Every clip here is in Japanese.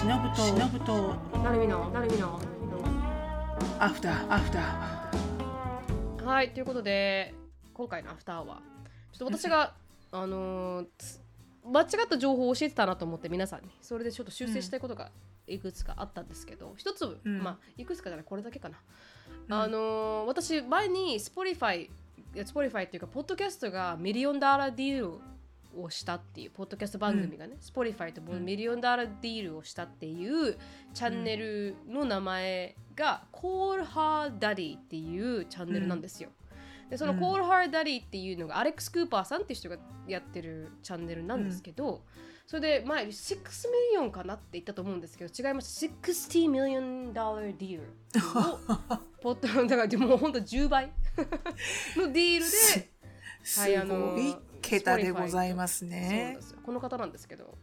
しのぶとしのぶとなるみのなるみのアフターアフターはいということで今回のアフターは。ちょっと私があのーつ間違った情報を教えてたなと思って皆さんに。それでちょっと修正したいことがいくつかあったんですけど、一つ、うん。まあいくつかじゃないこれだけかな、あのー私前に Spotify いや Spotify っていうかポッドキャストがミリオンダーラーディールをしたっていうポッドキャスト番組がね、Spotify と million dollar deal をしたっていうチャンネルの名前が Call Her Daddy っていうチャンネルなんですよ。でそのうん。Call Her Daddy っていうのがアレックス・クーパーさんっていう人がやってるチャンネルなんですけど、それで前6 million かなって言ったと思うんですけど違います。60 million dollar deal をポッドだからもうほんと10倍のディールで すはいあの桁でございますね。ですよ。この方なんですけど。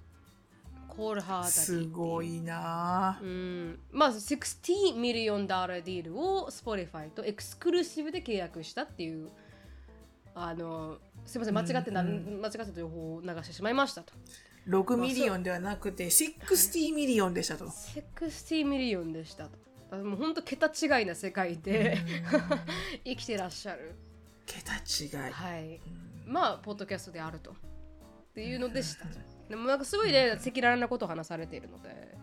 Call Her Daddy すごいなうんまあ60 million dollar deal を Spotify と exclusive で契約したっていう。あのすいません間違ってな、うん間違った情報を流してしまいましたと。6 million ではなくて60 million でしたと。60 million でしたと。あもう本当桁違いな世界で 生きてらっしゃる。桁違い。はいまあポッドキャストであると。っていうのでした。とでもなんかすごいね赤裸々なことを話されているので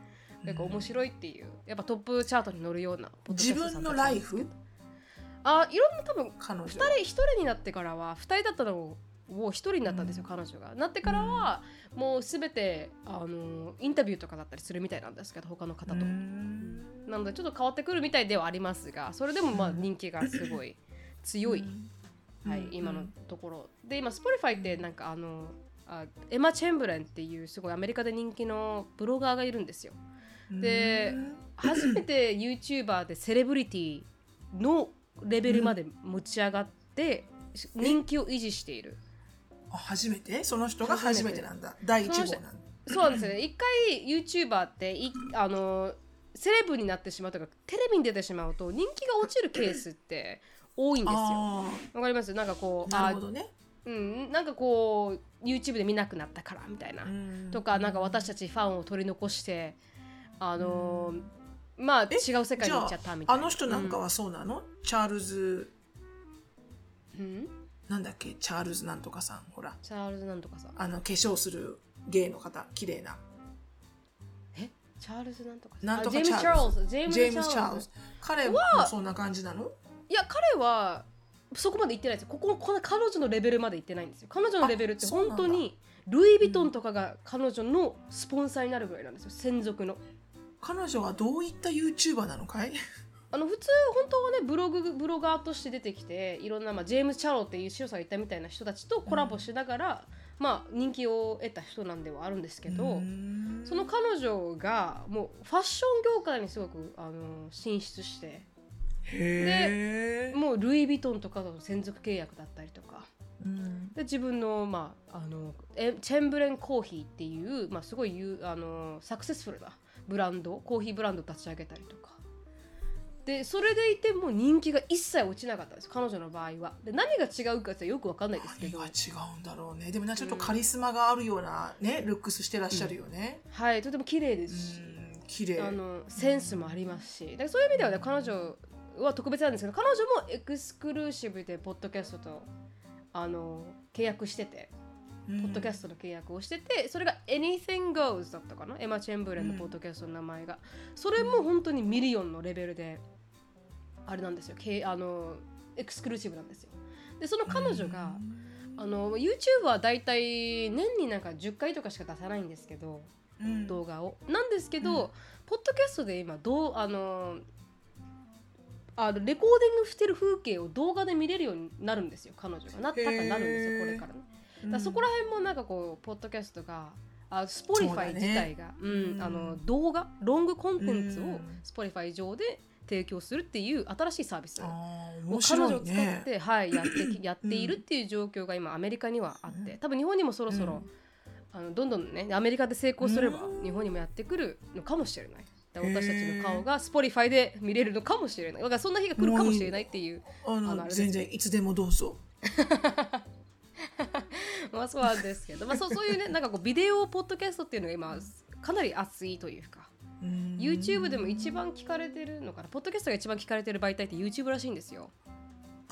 なんか面白いっていうやっぱトップチャートに乗るようなポッドキ自ャストさん分のライフ？あいろんな多分彼女。2人1人になってからは2人だったのを1人になったんですよ、彼女が。なってからは、もう全てあのインタビューとかだったりするみたいなんですけど他の方と。うん。なのでちょっと変わってくるみたいではありますがそれでもまあ人気がすごい強い、はいうん今のところ。で今 Spotify ってなんかあのあエマ・チェンブレンっていうすごいアメリカで人気のブロガーがいるんですよ。で初めて YouTuber でセレブリティのレベルまで持ち上がって人気を維持している。あ初めて？その人が初めてなんだ第1号なんだそうなんですよね。一回 YouTuber っていあのセレブになってしまうとかテレビに出てしまうと人気が落ちるケースって多いんですよ。あわかります？なんかこうあなるほどね。あうん。なんかこう YouTube で見なくなったからみたいな。うん。とかなんか私たちファンを取り残してあのまあえ違う世界に行っちゃったみたいな。あの人なんかはそうなの、チャールズ。うん？なんだっけ？チャールズなんとかさん。ほら。チャールズなんとかさ。あの化粧する芸の方。綺麗な。え？チャールズなんとかさなんとかあジェームス・チャールズ。ジェームス・ジェームス・チチャールズ。ャールズ。彼もそんな感じなの？いや彼はそこまで行ってないですよ。こここの彼女のレベルまで行ってないんですよ。彼女のレベルって本当にルイ・ヴィトンとかが彼女のスポンサーになるぐらいなんですよ。専属の。彼女はどういった YouTuber なのかい？あの普通本当はねブログブロガーとして出てきていろんな、まあ、ジェームス・チャロっていうシオさんが言ったみたいな人たちとコラボしながら、まあ、人気を得た人なんではあるんですけど、うん。その彼女がもうファッション業界にすごくあの進出してへえ、もうルイ・ヴィトンとかと専属契約だったりとか。うん。で自分の,、まあ、あのえチェンブレンコーヒーっていう、まあ、すごいゆあのサクセスフルなブランドコーヒーブランドを立ち上げたりとか。でそれでいても人気が一切落ちなかったんです。彼女の場合は。で何が違うかってよく分かんないですけど。何が違うんだろうね。でもなちょっとカリスマがあるようなね、ルックスしてらっしゃるよね。はい。とても綺麗でうすし、ん。綺麗。あのセンスもありますし。だからそういう意味ではね彼女は特別なんですけど彼女も exclusive でポッドキャストとあの契約しててポポッドキャストの契約をしてて、それが Anything Goes だったかな？エマ・チェンバレンのポッドキャストの名前が、それも本当に million のレベルであれなんですよ。けあのexclusive なんですよ。でその彼女が、あの YouTube はだいたい年になんか10回とかしか出さないんですけどうん。動画を。なんですけど、うん。ポッドキャストで今どうあのあのレコーディングしてる風景を動画で見れるようになるんですよ。彼女がなったかなるんですよこれからね。だからそこら辺もなんかこうポッドキャストがあ Spotify 自体がう、うんん、あの動画ロングコンテンツをうん。 Spotify 上で提供するっていう新しいサービス。を彼女を使って、はい、やってき やっているっていう状況が今アメリカにはあって。多分日本にもそろそろ、あのどんどんねアメリカで成功すればうん。日本にもやってくるのかもしれない。だから私たちの顔が Spotify で見れるのかもしれない。だからそんな日が来るかもしれないっていう。あの全然いつでもどうぞ まあそうなんですけど、まあそうそういうねなんかこうビデオポッドキャストっていうのが今かなり熱いというか。うん YouTube でも一番聞かれてるのかなポッドキャストが一番聞かれてる媒体って YouTube らしいんですよ。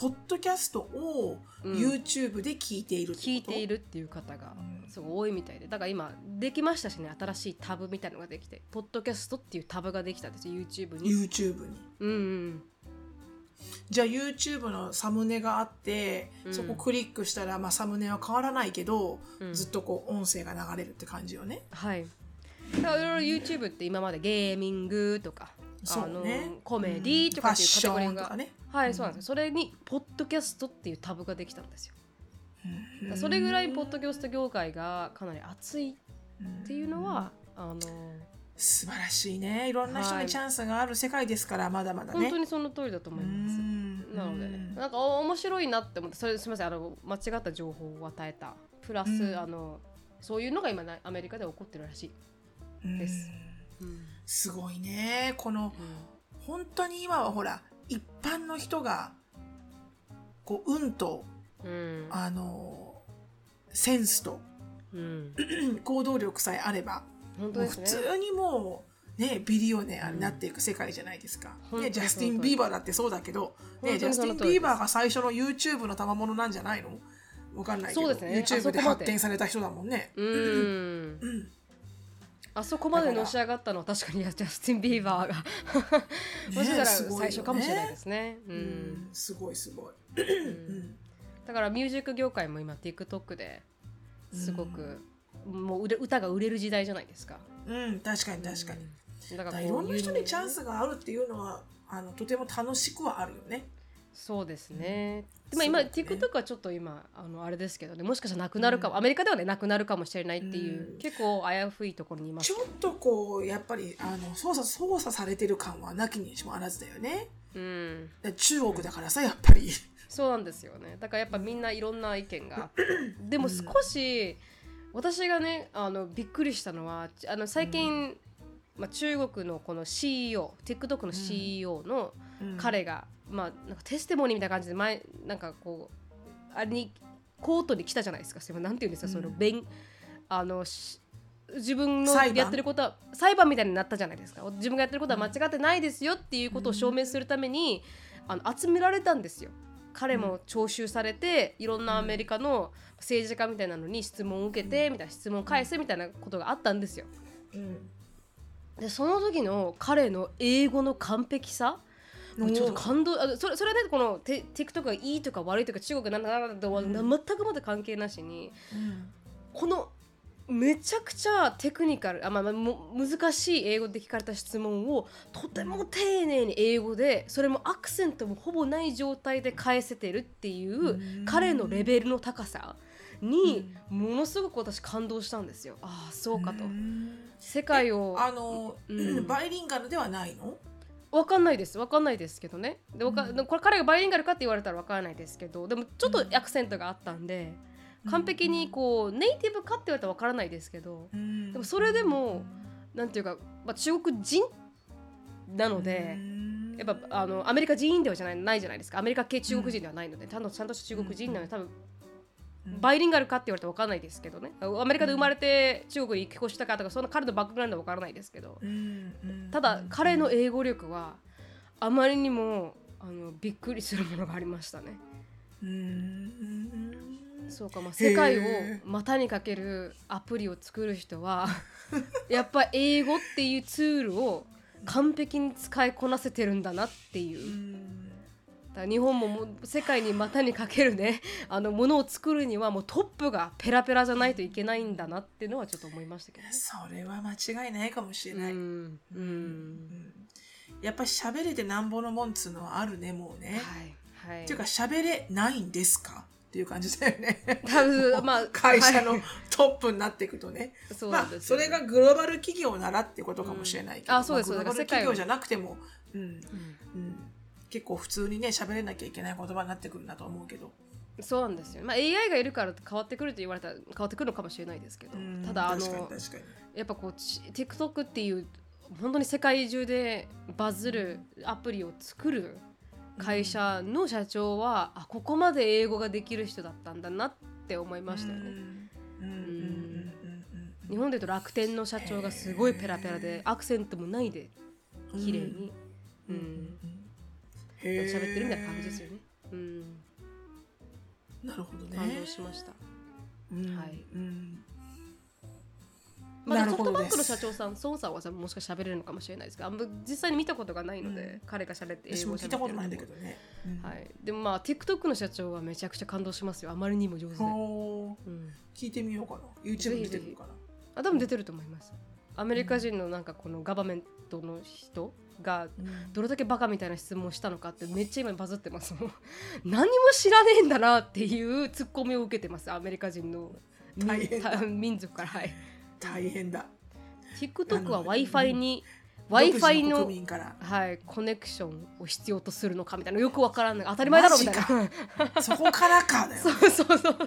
ポッドキャストをうん。YouTube で聞いているってこと？聞いているっていう方がうん。すごい多いみたいで。だから今できましたしね新しいタブみたいなのができてポッドキャストっていうタブができたんです。よ YouTube に。YouTube に。うんうん。じゃあ YouTube のサムネがあって、うん。そこクリックしたら、まあ、サムネは変わらないけど、うん。ずっとこう音声が流れるって感じよね。はい。だから YouTube って今までゲーミングとか、あのコメディとかっていうカテゴリーが、ね。はいそうなんですよ。それにポッドキャストっていうタブができたんですよ。それぐらいポッドキャスト業界がかなり熱いっていうのは、あの素晴らしいね。いろんな人はい。にチャンスがある世界ですから、まだまだね。本当にその通りだと思います。なのでね、なんかお面白いなって思って、それすみません、あの間違った情報を与えた。プラス、うん。あのそういうのが今なアメリカで起こってるらしい。うん。ですうんすごいね。この本当に今はほら一般の人がこう運とうん。あのセンスとうん、行動力さえあれば本当ね。通にもうねビリオネアになっていく世界じゃないですか、うんね、ジャスティン・ビーバーだってそうだけど、ね、ジャスティン・ビーバーが最初の YouTube の賜物なんじゃないの？わかんないけど、ね。あ YouTube で。発展された人だもんね。うんうん あそこまでのし上がったのは確かにジャスティン・ビーバーがもしかしたら最初かもしれないですね。ううんんすごいすごい。うんだからミュージック業界も今 TikTok ですごく、もう売れ歌が売れる時代じゃないですか。うん、確かに確かに。だからいろんな人にチャンスがあるっていうのはあのとても楽しくはあるよね。そうですね。うん。でも今、ね。TikTok はちょっと今あのあれですけどね。もしかしたらなくなるかも、アメリカではねなくなるかもしれないっていう、うん。結構危ういところにいます。ちょっとこうやっぱりあの操作操作されてる感はなきにしもあらずだよね。うん。で中国だからさやっぱり。そうなんですよね。だからやっぱみんないろんな意見が。でも少し私がねあのびっくりしたのはあの最近、まあ、中国のこの CEOTikTok の CEO のうん。彼が、まあなんかテステモニーみたいな感じで前なんかこうあれにコートに来たじゃないですか。なんていうんですか、うん。その弁あのし自分のやってることは裁判みたいになったじゃないですか。自分がやってることは間違ってないですよっていうことを証明するために、あの集められたんですよ。彼も徴収されていろんなアメリカの政治家みたいなのに質問を受けてみたいな質問を返すみたいなことがあったんですよ。うんでその時の彼の英語の完璧さもうちょっと感動あそれそれでこのテ TikTok がいいとか悪いとか中国がなんだなんだとはうん。全くまだ関係なしにうん。このめちゃくちゃテクニカルあ、まあまあ、も難しい英語で聞かれた質問をとても丁寧に英語でそれもアクセントもほぼない状態で返せてるっていううん。彼のレベルの高さにものすごく私感動したんですよ。ああそうかと。うん世界をあの、うん。バイリンガルではないの？わかんないです。わかんないですけどね。でわかうん。これ彼がバイリンガルかって言われたらわからないですけどでもちょっとアクセントがあったんで、完璧にこうネイティブかって言われたらわからないですけどででもそれでもなんていうか、まあ、中国人なので、やっぱあのアメリカ人ではじゃないないじゃないですか。アメリカ系中国人ではないので、ちゃんとちゃんとした中国人なので多分バイリンガルかって言われたら分かんないですけどね。アメリカで生まれて中国に帰国したかとかそんな彼のバックグラウンドは分からないですけど。ただ彼の英語力はあまりにもあのびっくりするものがありましたね。そうか、まあ、世界を股にかけるアプリを作る人は やっぱ英語っていうツールを完璧に使いこなせてるんだなっていう。だ日本ももう世界に股にかけるね あのものを作るにはもうトップがペラペラじゃないといけないんだなっていうのはちょっと思いましたけどね。それは間違いないかもしれない、うんううん。んやっぱり喋れてなんぼのもんっつうのはあるねもうね、はいはい。っていうか喋れないんですか？っていう感じだよね。多分 まあ会社のはい。トップになっていくとね、そうまあそれがグローバル企業ならってことかもしれないけど、うんあそうです。まグローバル企業じゃなくても、うん。うんうん、結構普通にね喋れなきゃいけない言葉になってくるんだと思うけど、そうなんですよ。まあ AI がいるから変わってくると言われたら変わってくるのかもしれないですけど、うんただあのやっぱこうち TikTok っていう本当に世界中でバズるアプリを作る会社の社長は、あここまで英語ができる人だったんだなって思いましたよね。うん。うん。うんうんうんうん。日本でいうと楽天の社長がすごいペラペラでアクセントもないで綺麗に、うん。へー喋ってるみたいな感じですよね。うん、なるほどね。感動しました。うん。はい。うん。まあ、ソフトバンクの社長さん、孫さんはさもしかしたら喋れるのかもしれないですが、あんま実際に見たことがないので、うん。彼が喋って英語を喋って聞いたことないんだけどね、うん。はい、でもまあ TikTok の社長はめちゃくちゃ感動しますよ。あまりにも上手で、ほううん、聞いてみようかな。YouTube に出てくるかな。あ多分出てると思いますアメリカ人のなんかこのガバメントの人がうん。どれだけバカみたいな質問をしたのかってめっちゃ今バズってます。何も知らねえんだなっていうツッコミを受けてますアメリカ人の民大変だ。民族から。はい。大変だ。TikTok は w i f i に w i f i のはい、コネクションを必要とするのかみたいなよくわからない。当たり前だろみたいな。そこからかだよ。そうそうそうそう。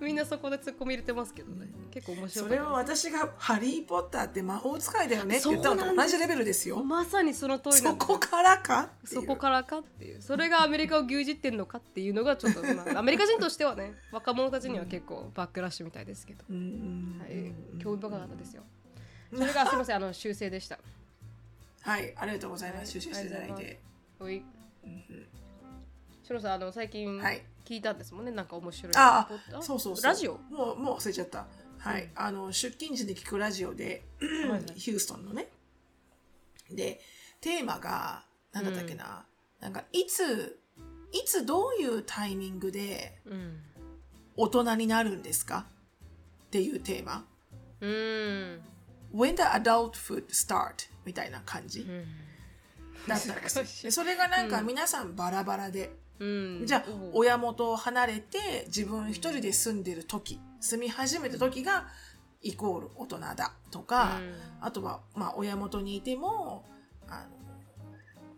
みんなそこでツッコミ入れてますけどね。結構面白それは私が「ハリー・ポッターって魔法使いだよね」って言ったの。と同じレベルですよ。まさにその通りなそこからかそこからかっていう。それがアメリカを牛耳ってんのかっていうのがちょっと、まあ、アメリカ人としてはね若者たちには結構バックラッシュみたいですけど、うんうんはい、興味深かったですよ。それがすみませんあの修正でしたはいありがとうございます。修正していただいはいておいうん。しろさんあの最近はい。聞いたんですもんね。なんか面白いああそうそうそう。ラジオ？もうもう忘れちゃった。はい、あの出勤時に聞くラジオで ヒューストンのね。でテーマが何だったっけな、なんかいついつどういうタイミングでうん。大人になるんですか？っていうテーマ。うーん。When the adulthood start みたいな感じうん。だったんですでそれがなんか皆さんバラバラで、うん。じゃあお親元を離れて自分一人で住んでる時住み始めた時がイコール大人だとか、あとはまあ親元にいてもあの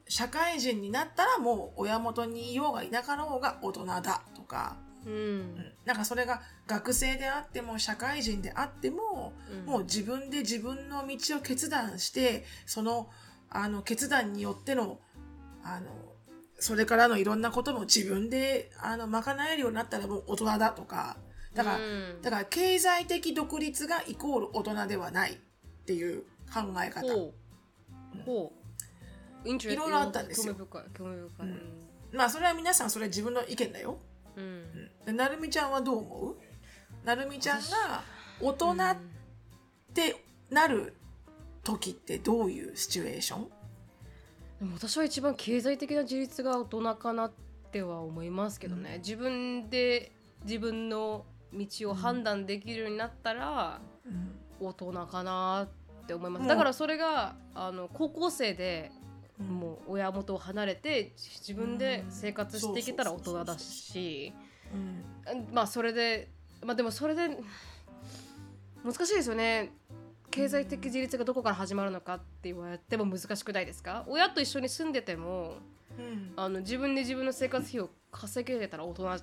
社会人になったらもう親元にいようがいなかろうが大人だとか、うん。うん。なんかそれが学生であっても社会人であっても、うん。もう自分で自分の道を決断してそのあの決断によってのあのそれからのいろんなことも自分であの賄えるようになったらもう大人だとか。だから、うん。だから経済的独立がイコール大人ではないっていう考え方。ほう。ほう。いろいろあったんですよ。興味深い興味深い、まあそれは皆さんそれは自分の意見だよ。うん。うんでなるみちゃんはどう思う？なるみちゃんが大人ってなる時ってどういうシチュエーション？でも私は一番経済的な自立が大人かなっては思いますけどね、自分で自分の道を判断できるようになったら大人かなって思います、うんだからそれがあの高校生でうんもう親元を離れて自分で生活していけたら大人だし。うんまあそれでまあでもそれで難しいですよね。経済的自立がどこから始まるのかって言われても難しくないですか？親と一緒に住んでてもうん。あの自分で自分の生活費を稼げれたら大人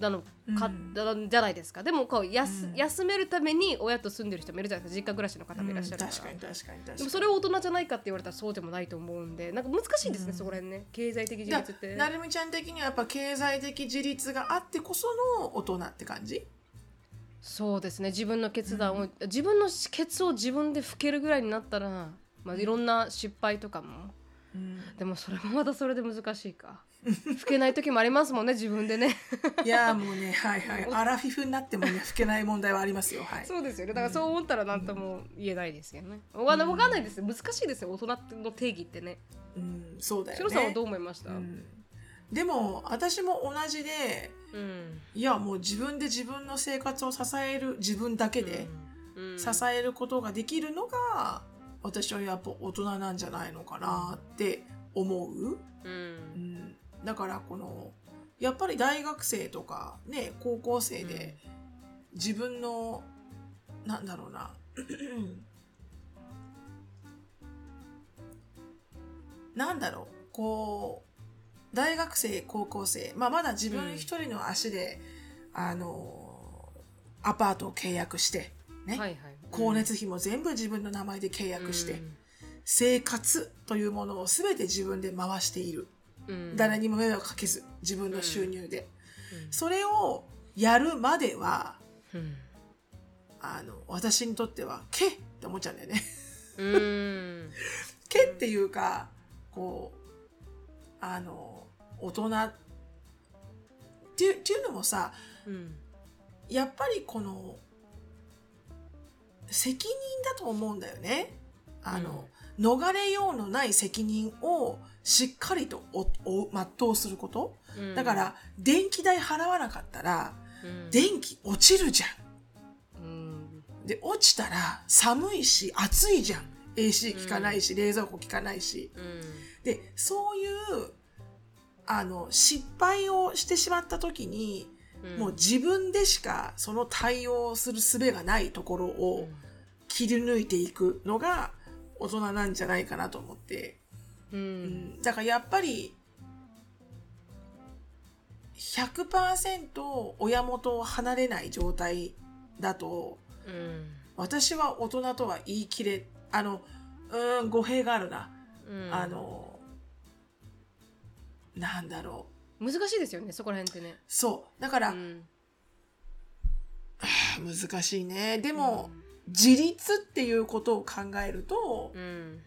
なのか、うん。だじゃないですか。でもこう休,、うん。休めるために親と住んでる人もいるじゃないですか。実家暮らしの方もいらっしゃるから、確かに確かに確かに。でもそれを大人じゃないかって言われたらそうでもないと思うんでなんか難しいですね、うん。そこら辺ね。経済的自立って。あなるみちゃん的にはやっぱ経済的自立があってこその大人って感じ？そうですね。自分の決断を、自分のケツを自分で拭けるぐらいになったら、まあ、いろんな失敗とかもでもそれもまたそれで難しいか。拭けない時もありますもんね自分でね。いやもうねはいはい。アラフィフになってもね老けない問題はありますよ。はい。そうですよね。だからそう思ったら何とも言えないですけどね。わかん。ないわかんないですよ。難しいですよ大人の定義ってね。うんそうだよシロさんはねどう思いました？う、うん。んでも私も同じでいやもう自分で自分の生活を支える自分だけでうん。支えることができるのが私はやっぱ大人なんじゃないのかなって思う、うん。うん、だからこのやっぱり大学生とかね高校生で自分のなんだろうな。なんだろう。こう大学生高校生、まあ、まだ自分一人の足で、あのアパートを契約して、ね。はいはい光熱費も全部自分の名前で契約して、うん。生活というものを全て自分で回している。うん。誰にも迷惑かけず自分の収入で、うん。それをやるまではうん。あの私にとってはけって思っちゃうんだよね。けっていうかこうあの大人っていうっていうのもさうん。やっぱりこの責任だと思うんだよね。あの、逃れようのない責任をしっかりとおお全うすること。うんだから、電気代払わなかったら、うん電気落ちるじゃうんん。で、落ちたら寒いし暑いじゃん。AC 効かないし、冷蔵庫効かないし。うんで、そういう、あの、失敗をしてしまった時に、うんもう自分でしかその対応する術がないところを切り抜いていくのが大人なんじゃないかなと思って。ううんん、だからやっぱり、100%親元を離れない状態だと、うん私は大人とは言い切れ、あの、うーん、語弊があるな。うんあの、なんだろう。難しいですよねそこら辺ってねそう。だから、うん 難しいね。でも、自立っていうことを考えるとう、ん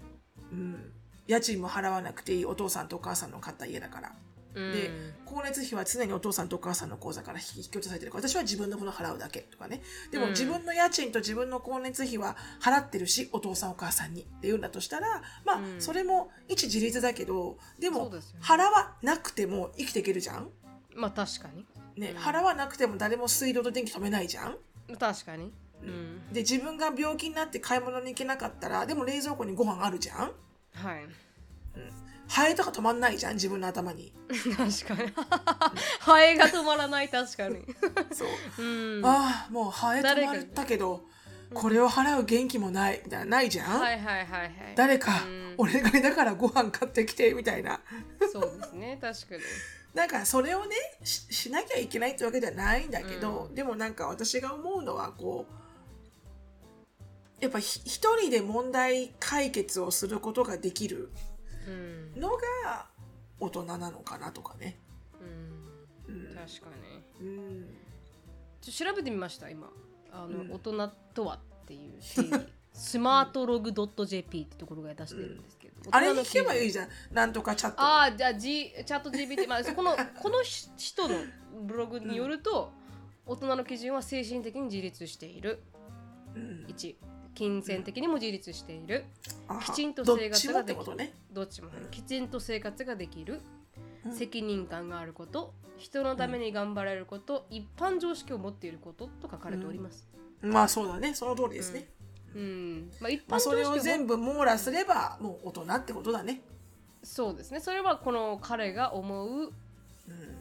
うん、家賃も払わなくていいお父さんとお母さんの買った家だから。うん。で、光熱費は常にお父さんとお母さんの口座から引き落とされてるから、私は自分の分の払うだけとかね。でもうん。自分の家賃と自分の光熱費は払ってるし、お父さんお母さんにっていうんだとしたら、まあ、うん。それも一自立だけど、でも払わなくても生きていけるじゃん？まあ確かに。ね、うん。払わなくても誰も水道と電気止めないじゃん？確かに。うん。で、自分が病気になって買い物に行けなかったら、でも冷蔵庫にご飯あるじゃん？はいハエとか止まんないじゃん自分の頭に。確かに。ハエが止まらない確かに。そう。うん。ああ、もうハエ止まったけど、これを払う元気もない、みたいな、ないじゃん、はいはいはいはい。誰かうん、お願いだからご飯買ってきて、みたいな。そうですね確かに。なんか、それをねし、しなきゃいけないってわけではないんだけど、うでもなんか私が思うのは、こう、やっぱひ一人で問題解決をすることができる。うんのが大人なのかなとかね。うん。うん。確かに。うん。ちょ調べてみました今。あの、うん。大人とはっていう定義 スマートログ .jp ってところが出してるんですけど、あれに聞けばいいじじゃん。なんとかチャット。ああじゃあ、G、チャット GPT まあこのこのし人のブログによると、大人の基準は精神的に自立している。うん。1金銭的にも自立している。あはきちんと生活ができる。どっちもきちんと生活ができる、うん。責任感があること。人のために頑張れること、一般常識を持っていることと書かれております、まあそうだね。その通りですね。うん。まあ、一般まあ、それを全部網羅すればもう大人ってことだね。そうですね。それはこの彼が思ううん、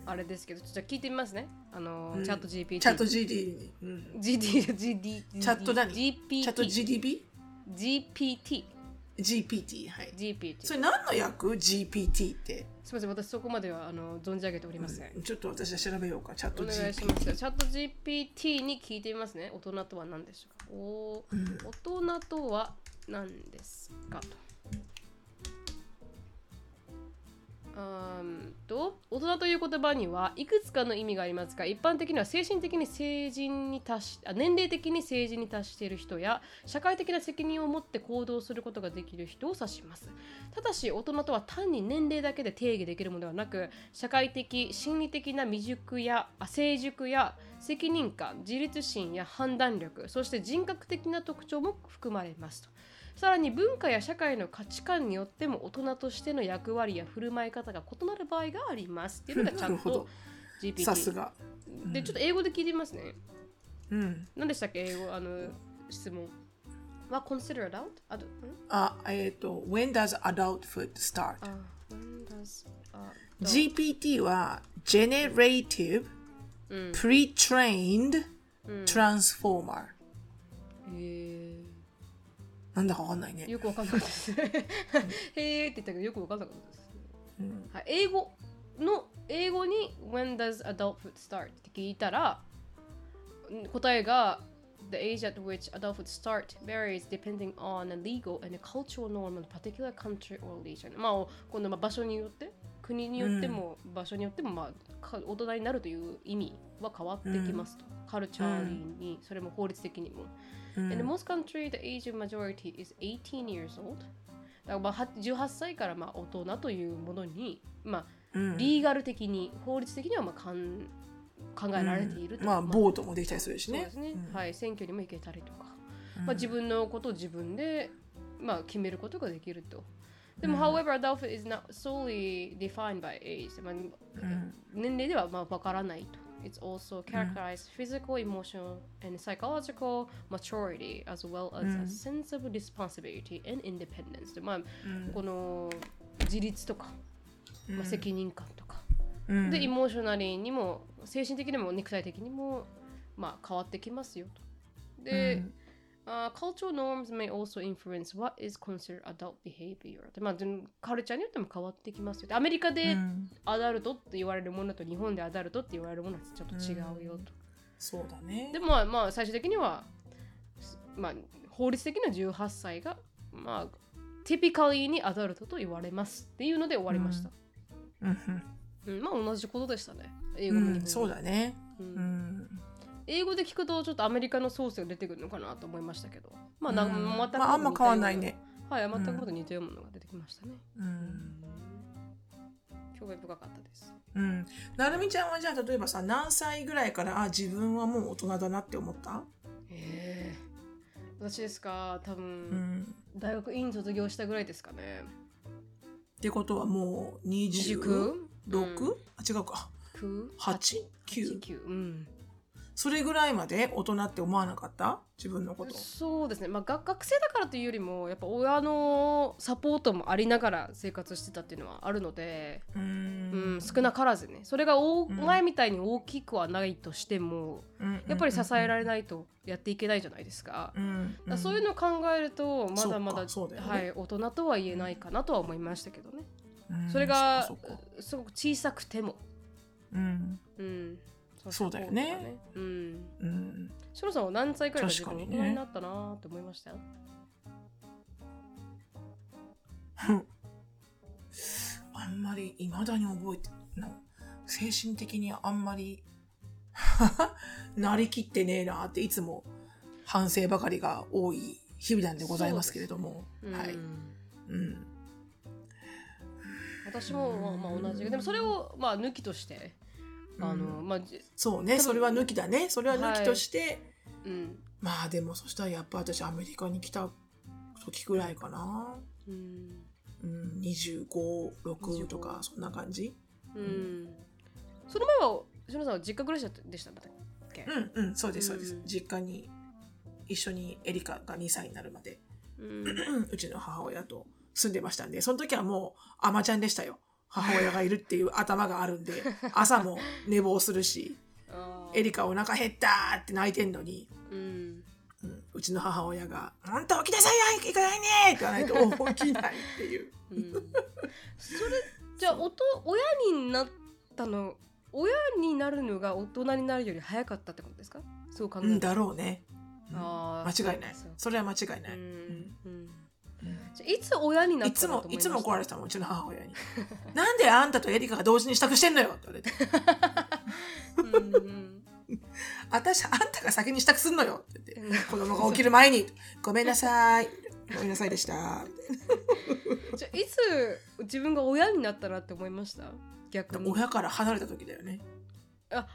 あれですけどちょっと聞いてみますねあの、うんチャット GPT チャット GD に。うん、GD GD チャット何？GPT チャット GDP? GPT GPT。はい。GPT それ何の役 ?GPT って。すみません私そこまではあの存じ上げておりません、ちょっと私は調べようか。チャットお願いし GPT。ますチャット GPT に聞いてみますね大人とは何でしょうか？おうん大人とは何ですか？とあーんと大人という言葉にはいくつかの意味がありますが一般的には精神的に成人に達しあ年齢的に成人に達している人や社会的な責任を持って行動することができる人を指します。ただし大人とは単に年齢だけで定義できるものではなく社会的心理的な未熟や成熟や責任感自立心や判断力そして人格的な特徴も含まれますと。さらに文化や社会の価値観によっても大人としての役割や振る舞い方が異なる場合がありますっていうのがちゃんと GPT さすが。でちょっと英語で聞いてみますね。うん。何でしたっけ？英語あの質問。は consider adult? あどん？あ、えっ、と、When does adulthood start? あ when does adult- GPT は Generative うん。Pre-trained うん。Transformer。へなんだかわかんないねー。よくわかんなかったですねへーって言ったけどよくわかんなかったですうんはい、英語の英語に When does adulthood start? って聞いたらん答えが The age at which adulthood start varies depending on a legal and a cultural norm in a particular country or region まあこのまあ場所によって国によっても、場所によっても、まあ、か大人になるという意味は変わってきますと、カルチャーに、それも法律的にも。うん。In most countries, the age of majority is 18 years old. だからまあは18歳からまあ大人というものに、まあ、うん。リーガル的に、法律的にはまあかん考えられていると。まあ、ボートもできたりするしね。そうですね、うん。はい、選挙にも行けたりとか、うん。まあ、自分のことを自分で、まあ、決めることができると。でも、うん however, adulthood is not solely defined by age. まあうん年齢ではまあ分からないと。It's also characterized physical, emotional, and psychological maturity as well as うん a sense of responsibility and independence. でまあ、うんこの自立とか、まあ、責任感とか、うんで、エモーショナリーにも、精神的にも肉体的にも、まあ、変わってきますよと。で、うんあ cultural norms may also influence what is considered adult behavior. でまあ、でカルチャーによっても変わってきますよ。でアメリカうでんアダルトって言われるものと日本でアダルトって言われるものはちょっと違うよと。そうだねでもまあ、まあ、最終的には、まあ、法律的な18歳が、まあ、ティピカリーにアダルトと言われますっていうので終わりました。うんうんまあ、同じことでしたね。英うん語も日本語もそうだねうんうん英語で聞くとちょっとアメリカのソースが出てくるのかなと思いましたけど。まあ、なうん全くまああんま変わんないね。はい、全くもと似たようなものが出てきましたね。うん興味深かったです。うんなるみちゃんはじゃあ例えばさ何歳ぐらいからあ自分はもう大人だなって思った？ええ私ですか、多分、うん大学院卒業したぐらいですかね。ってことはもう 26? 29? あ違うか 9? 89 9うん。それぐらいまで大人って思わなかった？自分のこと。そうですね、まあ、学学生だからというよりもやっぱ親のサポートもありながら生活してたっていうのはあるので、ううん。ん少なからずね。それが大うん前みたいに大きくはないとしても、やっぱり支えられい、ないとやっていけないじゃないですか。うん。だからそういうのを考えるとまだまだ、ね。はい、大人とは言えないかなとは思いましたけどね。うんそれがすごく小さくても、うん。うん、そうだよね。うん。うん。しのさんは何歳くらいかにね。人になったなって思いました？よ。あんまり未だに覚えてな精神的にあんまり なりきってねえなっていつも反省ばかりが多い日々なんでございますけれども、はい、うん。うん、私もまあまあ同じ。でもそれをまあ抜きとしてあの、まあじそうねそれは抜きだね。それは抜きとして、うん。まあでもそしたらやっぱ私アメリカに来た時くらいかな、うん。うん、256とかそんな感じ。うん。その前はしのさんは実家暮らしでした？うんうんそうですそうです、うん。実家に一緒にエリカが2歳になるまで。うん。うちの母親と住んでましたんで、その時はもう、アマちゃんでしたよ。母親がいるっていう頭があるんで、朝も寝坊するし、エリカお腹減ったって泣いてんのに、うん。うんうちの母親が、あんた起きなさいよ行かないねって言わないと 起きないっていう。うん。それじゃあおと親になったの親になるのが大人になるより早かったってことですか？そう考えうんだろうね。うん。あー。間違いない。それは間違いない。うん。うんいつ親になっいつもいつも怒られてたもん、うちの母親に。なんであんたとエリカが同時に支度してんのよ？って言われて。うんうん 私、あんたが先に支度すんのよ？って言って。子供が起きる前に、ごめんなさい。ごめんなさいでした。じゃあいつ自分が親になったなって思いました？逆に親から離れた時だよね。あ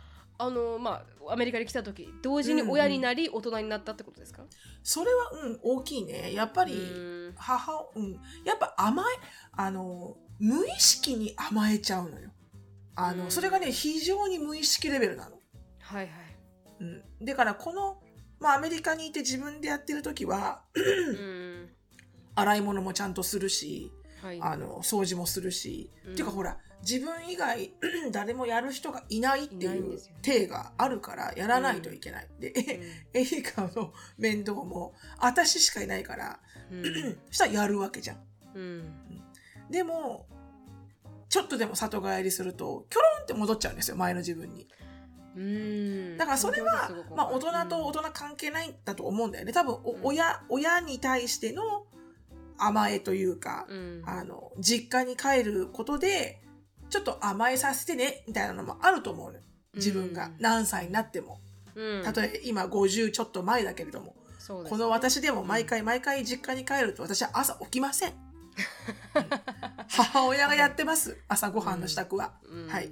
のまあアメリカに来た時同時に親になり大人になったってことですか、それは、うん、大きいね。やっぱり、うん。母、うん、やっぱ甘え、あの、無意識に甘えちゃうのよ。あの、うん。それがね、非常に無意識レベルなの。はいはい。うん。だから、この、まあ、アメリカにいて自分でやってる時は、うん。洗い物もちゃんとするし、はい。あの、掃除もするし、うん。っていうかほら、自分以外 誰もやる人がいないっていう体があるからやらないといけない。で、エリカの面倒も私しかいないから、うん。したらやるわけじゃん。うん。でも、ちょっとでも里帰りすると、キョロンって戻っちゃうんですよ、前の自分に。うん。だからそれはまあ大人と大人関係ないんだと思うんだよね。多分、親、親に対しての甘えというか、うん。あの、実家に帰ることで、ちょっと甘えさせてね、みたいなのもあると思うの。自分が何歳になっても。うん、たとえ今50ちょっと前だけれども、そうですこの私でも毎回毎回実家に帰ると私は朝起きません。母親がやってます。朝ごはんの支度は。うんはい。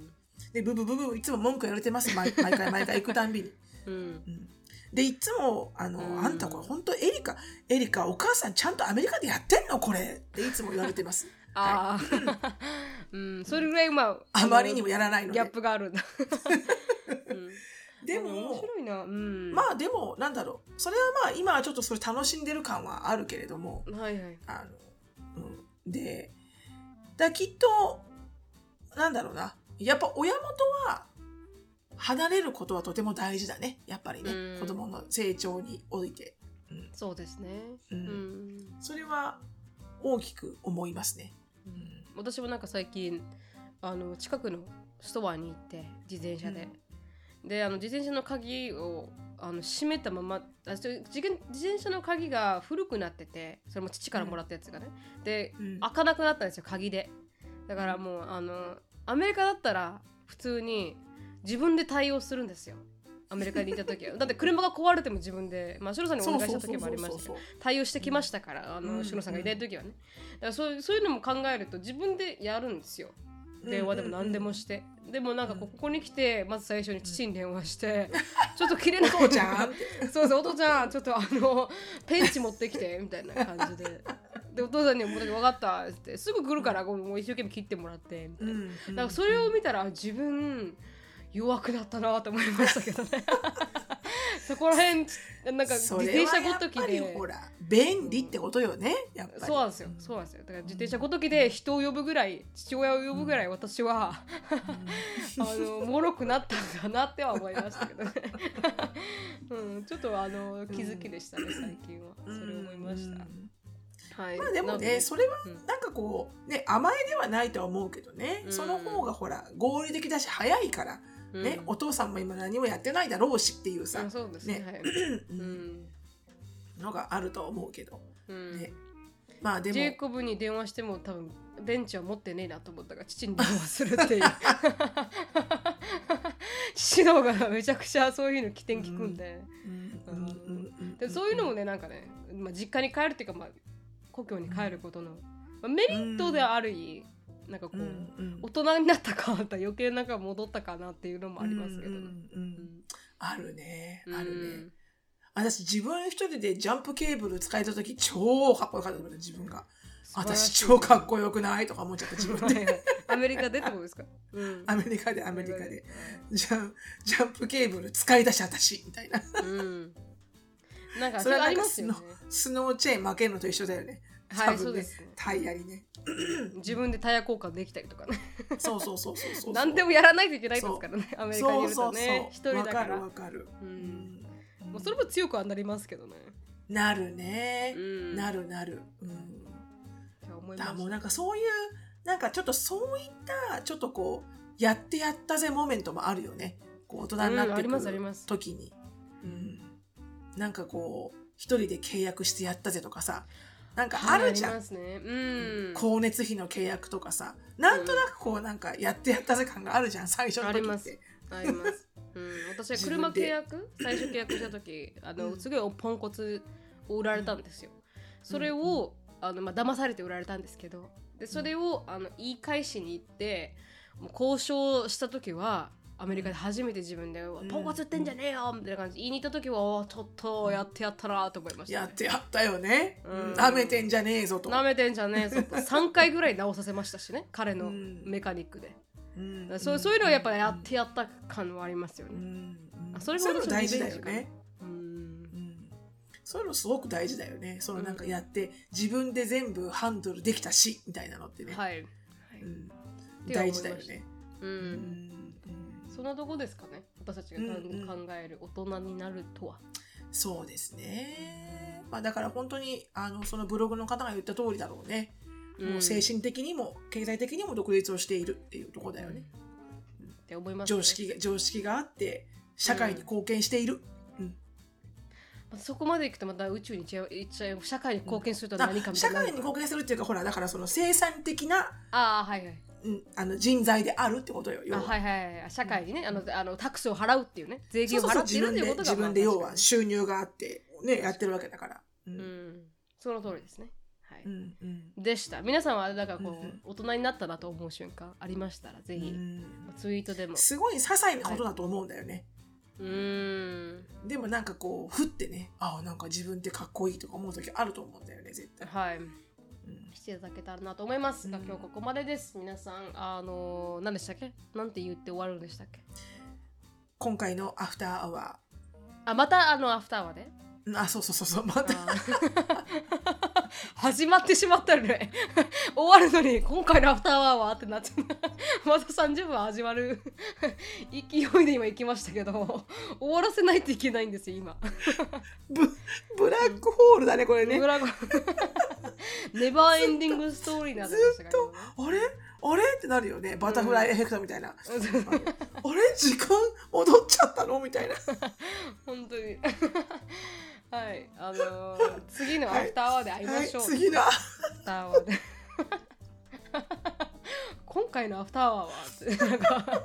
で、ブブブブいつも文句言われてます。毎毎回毎回行くたんびに。うんで、いつも、あの、うんあんたこれ本当エリカ、エリカ、お母さんちゃんとアメリカでやってんの？これっていつも言われてます。ああ、うん、それぐらいまああまりにもやらないのでギャッ。プがあるんだ。うんで面も、白いな。うん。まあでも、なんだろう。それはまあ今はちょっとそれ楽しんでる感はあるけれども、はいはい。あの、うん。で、だきっと、なんだろうな。やっぱ親元は、離れることはとても大事だね。やっぱりね。うん子供の成長において。うんそうですね。ううんん。それは大きく思いますね。うん私もなんか最近あの近くのストアに行って自転車で、であの自転車の鍵をあの閉めたままあ自転自転車の鍵が古くなっててそれも父からもらったやつがね、でうん。開かなくなったんですよ鍵で。だからもうあのアメリカだったら普通に自分で対応するんですよアメリカにいた時は。だって車が壊れても自分でまあシさんにお願いした時もありましたけど対応してきましたから、あうん。のさんがいない時はね、だからそういうそういうのも考えると自分でやるんですよ。電話でも何でもして、でもなんかここに来てまず最初に父に電話して、ちょっと切れない。お父ちゃんそうそうお父ちゃんちょっとあのペンチ持ってきてみたいな感じで。でお父さんにも「分かった」って言ってすぐ来るからもう一生懸命切ってもらってみたいな、うんかそれを見たら自分弱くなったなと思いましたけどね。そこら辺なんか自転車ごときで。ほら便利ってことよねやっぱり。そうなんですよ。そうなんですよ。だから自転車ごときで人を呼ぶぐらい父親を呼ぶぐらい私は、あの脆くなったんだなっては思いましたけどね、うん、ちょっとあの気づきでしたね最近は。それ思いました、うん。はい。まあでもねそれはうん。なんかこうね甘えではないとは思うけどね、うん。その方がほら合理的だし早いから、うん。ねお父さんも今何もやってないだろうしっていうさ、うんそうですね。ね。はい、ううん。んのがあるとは思うけど、うん。ね。まあでも。ジェイコブに電話しても多分ベンチは持ってねえなと思ったから父に電話するっていう。父の方がめちゃくちゃそういうの起点聞くんで、うん。うん。うん。うん。でそういうのもねなんかね、まあ、実家に帰るっていうか、まあ、故郷に帰ることの、まあ、メリットであるい、なんかこう、うんうん。大人になったか余計なんか戻ったかなっていうのもありますけど。ね。うんうんうん。あるね。うん。あるね、私自分一人でジャンプケーブル使えた時超かっこよかった自分が。私超かっこよくないとか思っちゃった自分で。アメリカでってことですか、うん。アメリカでアメリカで。ジャンジャンプケーブル使い出し私みたいな。うん。なんかそそれはね。スノーチェーン負けるのと一緒だよねはい、そうですね。タイヤにね自分でタイヤ交換できたりとかね。そうそうそうそうそう何でもやらないといけないですからね。アメリカにいるとそうそうそうね。一人だか。わからるわかる、ううんんもうそれも強くはなりますけどね。なるねう、ん。なるなる、うん、だもう。なんかそういうなんかちょっとそういったちょっとこうやってやったぜモメントもあるよねこう大人になってくる時に、うん、なんかこう一人で契約してやったぜとかさなんかあるじゃん、ね。うん。光熱費の契約とかさ。なんとなくこうなんかやってやったぜ感があるじゃん最初の時って。あります。あります。うん、私は車契約最初契約した時あの、うん。すごいポンコツを売られたんですよ。それを、あのまあ騙されて売られたんですけど。でそれをあの言い返しに行ってもう交渉した時はアメリカで初めて自分で「ポンコツってんじゃねえよ!」みたいな感じ。で言いに行った時はお「ちょっとやってやったな」と思いました、やねっ。てやったよね。うん。な、めてんじゃねえぞと。なめてんじゃねえぞと。3回ぐらい直させましたしね彼のうん。メカニックで、うん。そうそういうのはやっぱやってやった感はありますよね、うん。うん。あそれがそういうの私の大事だよね。うん。うん。そういうのすごく大事だよね。そのなんかやって、自分で全部ハンドルできたし、みたいなのってね。はい、うん、て大思いました。事だよね。うん。うんそんなとこですかね。私たちが考うんうん。考える大人になるとは、そうですね。まあだから本当に、あの、そのブログの方が言った通りだろうね。もう精神的にも経済的にも独立をしているっていうところだよね。うんって思います、ね、常識が、常識があって、社会に貢献している。まあそこまでいくとまた宇宙に行っちゃう社会に貢献するとはあ何かみた社いな。会に貢献するっていうか、ほら、だからその生産的なああはいはい。うんあの人材であるってことよ。要あははいはいはい。社会にね、あのあのタックスを払うっていうね税金を払っているっていうことが自分で自分で要はまあ収入があって、ね、やってるわけだから。うん。その通りですね。はい、うんうん。でした。皆さんはだからこう、うんうん。大人になったなと思う瞬間ありましたらぜひ、うん。ツイートでも。すごい些細なことだと思うんだよね。うーん。でもなんかこう、ふってね、ああ、なんか自分ってかっこいいとか思う時あると思うんだよね、絶対。はい。うんしていただけたらなと思います。が、うん。今日ここまでです。皆さんあの何でしたっけ？なんて言って終わるんでしたっけ？今回のアフターアワあまたあのアフターはねー。あ、そうそうそうそう、また。始まってしまったよね 終わるのに今回のアフターアワーってなって また30分始まる。勢いで今行きましたけど。終わらせないといけないんですよ今。ブブラックホールだね、これね。ブラゴン ネバーエンディングストーリーになってましたから今ねあれ？あれ？ってなるよね。バタフライエフェクトみたいな。そうあれ？時間戻っちゃったの？みたいな。本当に。はい。あのー次のアフターアワーで会いましょう、はい、次の。アフターアワーで今回のアフターは なんか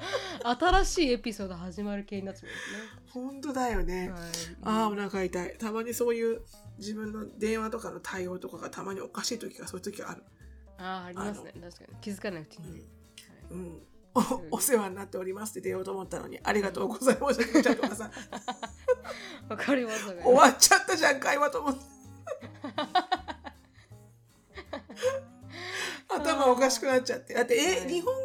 新しいエピソード始まる系になってます本当だよね。ね、はい、ああ、お腹痛い。たまにそういう自分の電話とかの対応とかがたまにおかしい時がそういう時がある。あーありますね。確かに。気づかないうちに、うん。おお世話になっておりますって出ようと思ったのに、ありがとうございます。って言っちゃうとかさ、わかりますね。終わっちゃったじゃん、会話と思って。頭おかしくなっちゃって。だって、え、はい日本語、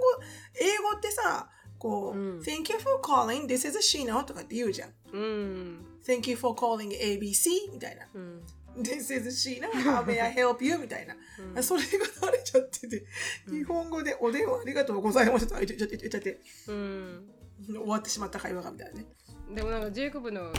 英語ってさ、こう、うん Thank you for calling, this is Shino とかって言うじゃん。うん Thank you for calling ABC みたいな。うん This is Shino, how may I help you? みたいな。うん それが慣れちゃってて、日本語でお電話ありがとうございますとか言っちゃって、言っちゃって、うん終わってしまった会話がみたいなね。でもなんかジェイコブの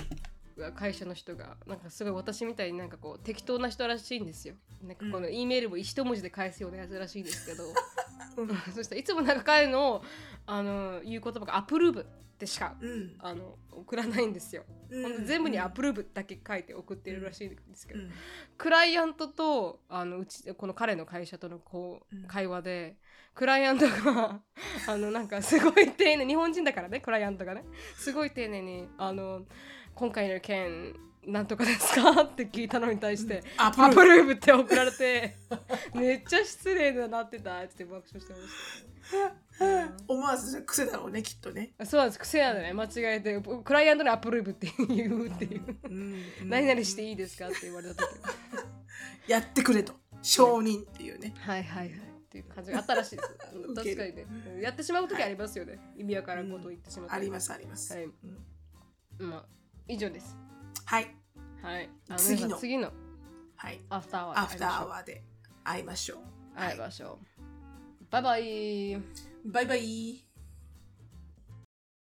会社の人がなんかすごい私みたいになんかこう適当な人らしいんですよ。なんかこの E メールも一文字で返すようなやつらしいですけど、そしたらいつもなんか彼のあの言う言葉がアプルーブってしかうん。あの送らないんですよ。うん。全部にアプルーブだけ書いて送ってるらしいんですけど、うん。クライアントとあのうちこの彼の会社とのこうん。う会話で、クライアントがあのなんかすごい丁寧日本人だからねクライアントがね。すごい丁寧にあの今回の件なんとかですか？って聞いたのに対して、アアプルーブって送られてめっちゃ失礼だなってたって爆笑してまし思わず癖だろうね、きっとね。たそうなんです。癖なんだね。間違えてクライアントに approve って言うっていう、うん何々していいですかって言われた時。やってくれと。承認っていうね。はいはいはい。っていう感じがあったらしいです。確かにね。うんやってしまう時ありますよね。意味わからんことを言ってしまったり。あります、あります。はい。うん。まあ、以上です。はい。はい。次の次のはい。アフターアワーアフターアーワーで会いましょう。会いましょう。バイバイ。バイバイ。